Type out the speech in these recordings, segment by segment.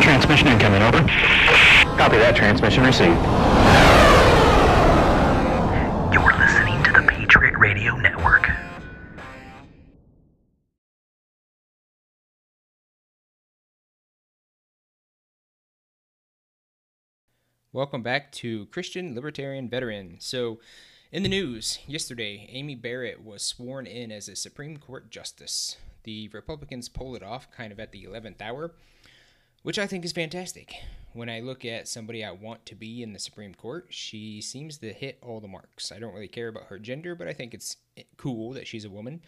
Transmission incoming, over. Copy that, transmission received. You're listening to the Patriot Radio Network. Welcome back to Christian Libertarian Veteran. So, in the news, yesterday, Amy Barrett was sworn in as a Supreme Court Justice. The Republicans pulled it off kind of at the 11th hour, which I think is fantastic. When I look at somebody I want to be in the Supreme Court, she seems to hit all the marks. I don't really care about her gender, but I think it's cool that she's a woman.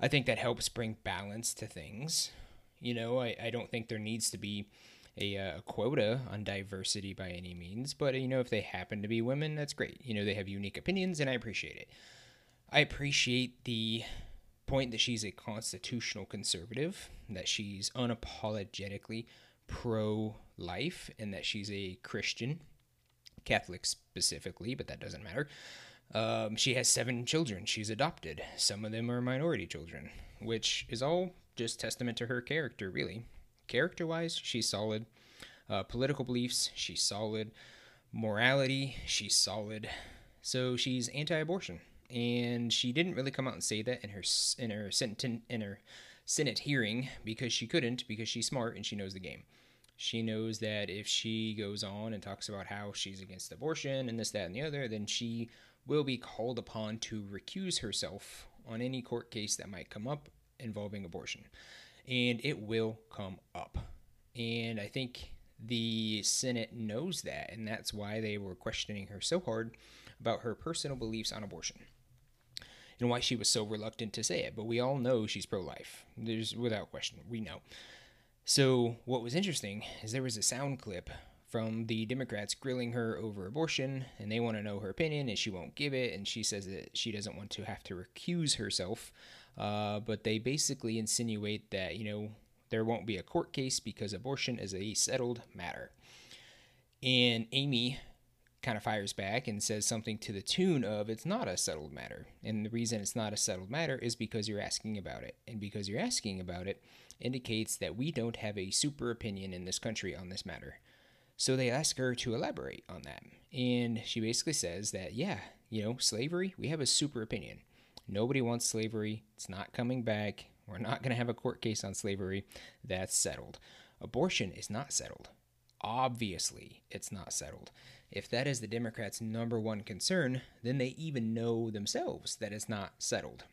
I think that helps bring balance to things. You know, I, I don't think there needs to be a, uh, quota on diversity by any means, but you know, if they happen to be women, that's great. You know, they have unique opinions, and I appreciate it. I appreciate the point that she's a constitutional conservative, that she's unapologetically pro life, and that she's a Christian, Catholic specifically, but that doesn't matter. Um, she has seven children. She's adopted. Some of them are minority children, which is all just testament to her character, really. Character wise, she's solid. Uh, political beliefs, she's solid. Morality, she's solid. So she's anti-abortion, and she didn't really come out and say that in her in her sentence in her Senate hearing because she couldn't because she's smart and she knows the game. She knows that if she goes on and talks about how she's against abortion and this, that, and the other, then she will be called upon to recuse herself on any court case that might come up involving abortion. And it will come up. And I think the Senate knows that, and that's why they were questioning her so hard about her personal beliefs on abortion and why she was so reluctant to say it. But we all know she's pro life. There's without question, we know. So, what was interesting is there was a sound clip from the Democrats grilling her over abortion, and they want to know her opinion, and she won't give it, and she says that she doesn't want to have to recuse herself. Uh, but they basically insinuate that, you know, there won't be a court case because abortion is a settled matter. And Amy kind of fires back and says something to the tune of it's not a settled matter. And the reason it's not a settled matter is because you're asking about it. And because you're asking about it indicates that we don't have a super opinion in this country on this matter. So they ask her to elaborate on that. And she basically says that, yeah, you know, slavery, we have a super opinion. Nobody wants slavery. It's not coming back. We're not going to have a court case on slavery. That's settled. Abortion is not settled. Obviously, it's not settled. If that is the Democrats' number one concern, then they even know themselves that it's not settled.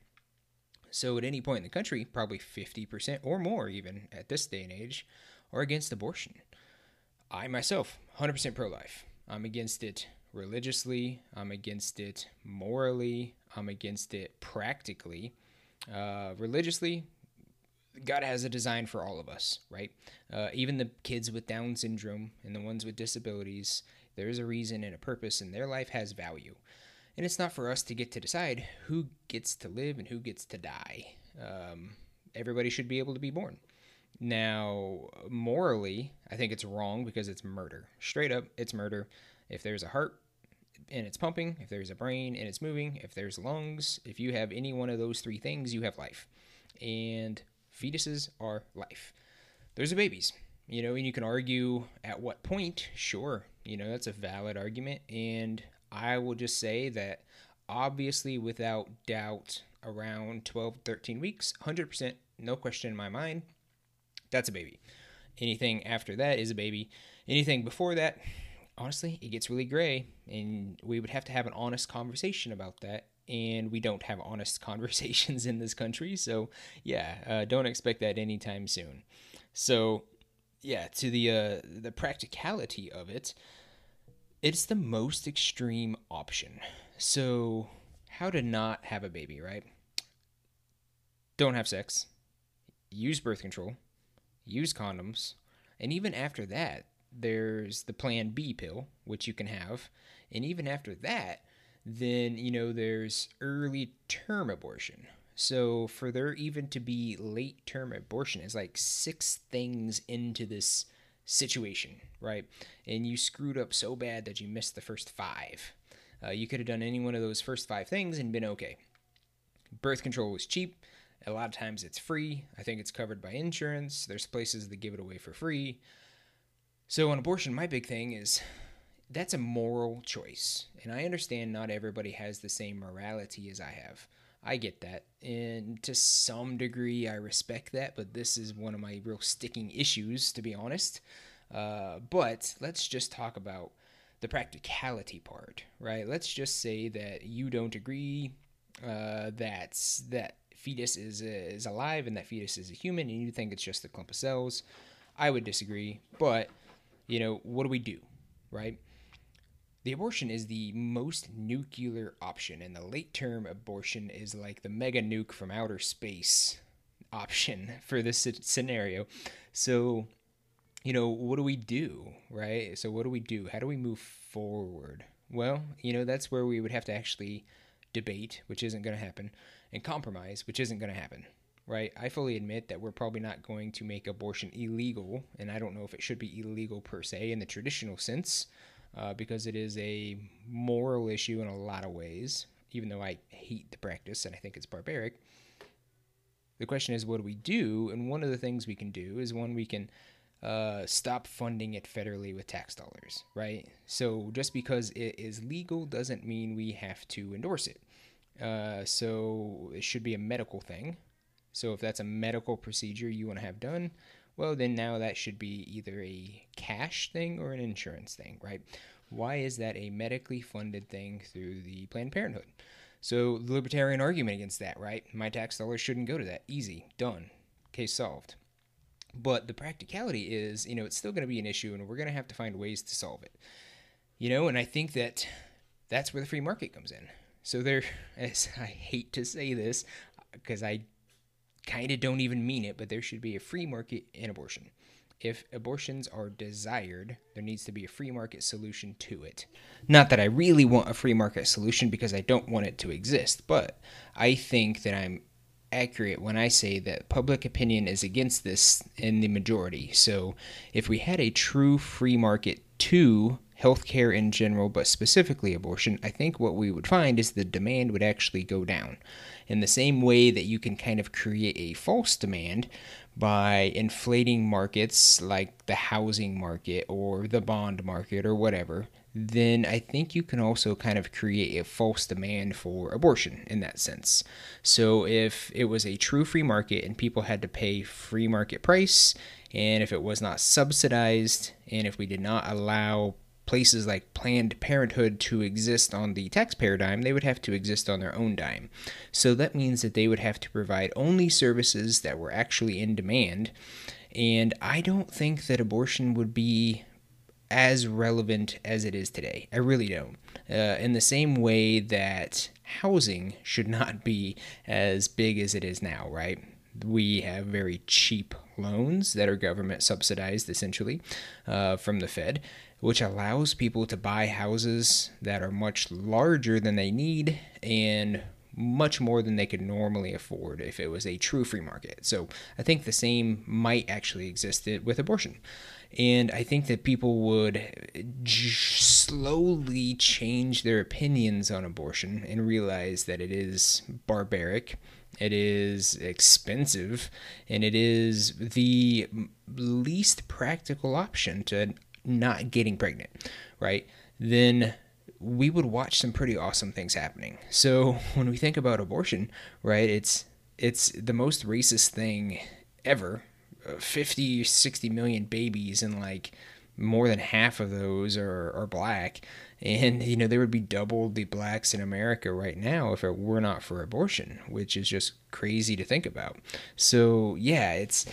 So, at any point in the country, probably 50% or more, even at this day and age, are against abortion. I myself, 100% pro life. I'm against it religiously, I'm against it morally, I'm against it practically. Uh, religiously, God has a design for all of us, right? Uh, even the kids with Down syndrome and the ones with disabilities, there's a reason and a purpose, and their life has value. And it's not for us to get to decide who gets to live and who gets to die. Um, everybody should be able to be born. Now, morally, I think it's wrong because it's murder. Straight up, it's murder. If there's a heart and it's pumping, if there's a brain and it's moving, if there's lungs, if you have any one of those three things, you have life. And fetuses are life. There's are babies. You know, and you can argue at what point, sure, you know, that's a valid argument. And I will just say that obviously, without doubt, around 12, 13 weeks, 100%, no question in my mind, that's a baby. Anything after that is a baby. Anything before that, honestly, it gets really gray. And we would have to have an honest conversation about that and we don't have honest conversations in this country. So, yeah, uh, don't expect that anytime soon. So, yeah, to the uh, the practicality of it, it's the most extreme option. So, how to not have a baby, right? Don't have sex, use birth control, use condoms, and even after that, there's the Plan B pill, which you can have, and even after that, then you know there's early term abortion. So for there even to be late term abortion is like six things into this situation, right? And you screwed up so bad that you missed the first five. Uh, you could have done any one of those first five things and been okay. Birth control was cheap. A lot of times it's free. I think it's covered by insurance. There's places that give it away for free. So, on abortion, my big thing is that's a moral choice. And I understand not everybody has the same morality as I have. I get that. And to some degree, I respect that. But this is one of my real sticking issues, to be honest. Uh, but let's just talk about the practicality part, right? Let's just say that you don't agree uh, that that fetus is is alive and that fetus is a human, and you think it's just a clump of cells. I would disagree, but you know what do we do, right? The abortion is the most nuclear option, and the late term abortion is like the mega nuke from outer space option for this scenario. So you know, what do we do, right? So, what do we do? How do we move forward? Well, you know, that's where we would have to actually debate, which isn't going to happen, and compromise, which isn't going to happen, right? I fully admit that we're probably not going to make abortion illegal, and I don't know if it should be illegal per se in the traditional sense, uh, because it is a moral issue in a lot of ways, even though I hate the practice and I think it's barbaric. The question is, what do we do? And one of the things we can do is one we can uh, stop funding it federally with tax dollars, right? So just because it is legal doesn't mean we have to endorse it. Uh, so it should be a medical thing. So if that's a medical procedure you want to have done, well, then now that should be either a cash thing or an insurance thing, right? Why is that a medically funded thing through the Planned Parenthood? So the libertarian argument against that, right? My tax dollars shouldn't go to that. Easy, done, case solved. But the practicality is, you know, it's still going to be an issue and we're going to have to find ways to solve it. You know, and I think that that's where the free market comes in. So there, as I hate to say this, because I kind of don't even mean it, but there should be a free market in abortion. If abortions are desired, there needs to be a free market solution to it. Not that I really want a free market solution because I don't want it to exist, but I think that I'm accurate when I say that public opinion is against this in the majority. So, if we had a true free market to healthcare in general, but specifically abortion, I think what we would find is the demand would actually go down. In the same way that you can kind of create a false demand by inflating markets like the housing market or the bond market or whatever, then I think you can also kind of create a false demand for abortion in that sense. So if it was a true free market and people had to pay free market price, and if it was not subsidized, and if we did not allow places like Planned Parenthood to exist on the tax paradigm, they would have to exist on their own dime. So that means that they would have to provide only services that were actually in demand. And I don't think that abortion would be as relevant as it is today. I really don't. Uh, in the same way that housing should not be as big as it is now, right? We have very cheap loans that are government subsidized essentially uh, from the Fed, which allows people to buy houses that are much larger than they need and much more than they could normally afford if it was a true free market. So I think the same might actually exist with abortion. And I think that people would slowly change their opinions on abortion and realize that it is barbaric, it is expensive, and it is the least practical option to not getting pregnant, right? Then we would watch some pretty awesome things happening. So when we think about abortion, right, it's it's the most racist thing ever uh, 50 60 million babies and like more than half of those are, are black and you know there would be double the blacks in america right now if it were not for abortion which is just crazy to think about so yeah it's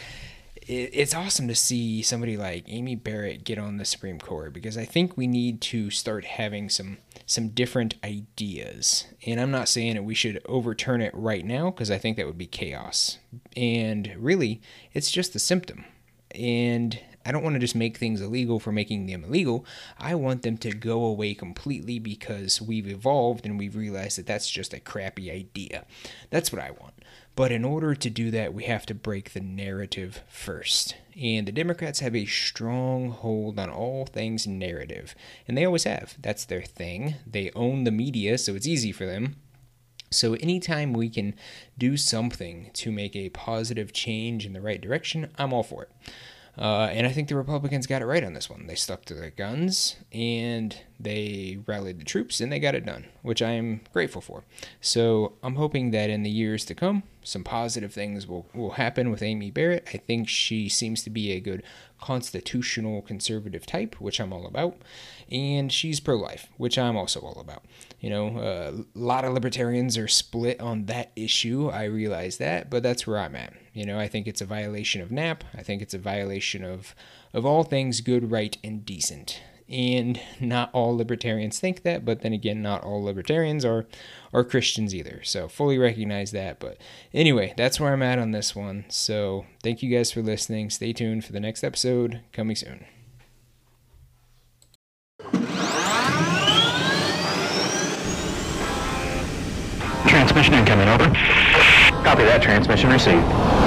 it's awesome to see somebody like Amy Barrett get on the Supreme Court because I think we need to start having some some different ideas. And I'm not saying that we should overturn it right now because I think that would be chaos. And really, it's just the symptom. And I don't want to just make things illegal for making them illegal. I want them to go away completely because we've evolved and we've realized that that's just a crappy idea. That's what I want. But in order to do that, we have to break the narrative first. And the Democrats have a strong hold on all things narrative. And they always have. That's their thing. They own the media, so it's easy for them. So, anytime we can do something to make a positive change in the right direction, I'm all for it. Uh, and I think the Republicans got it right on this one. They stuck to their guns and they rallied the troops and they got it done, which I am grateful for. So I'm hoping that in the years to come, some positive things will, will happen with Amy Barrett. I think she seems to be a good constitutional conservative type, which I'm all about. And she's pro life, which I'm also all about. You know, uh, a lot of libertarians are split on that issue. I realize that, but that's where I'm at. You know, I think it's a violation of NAP. I think it's a violation of, of all things good, right, and decent. And not all libertarians think that, but then again, not all libertarians are are Christians either. So fully recognize that. But anyway, that's where I'm at on this one. So thank you guys for listening. Stay tuned for the next episode coming soon. Transmission incoming, over. Copy that, transmission received.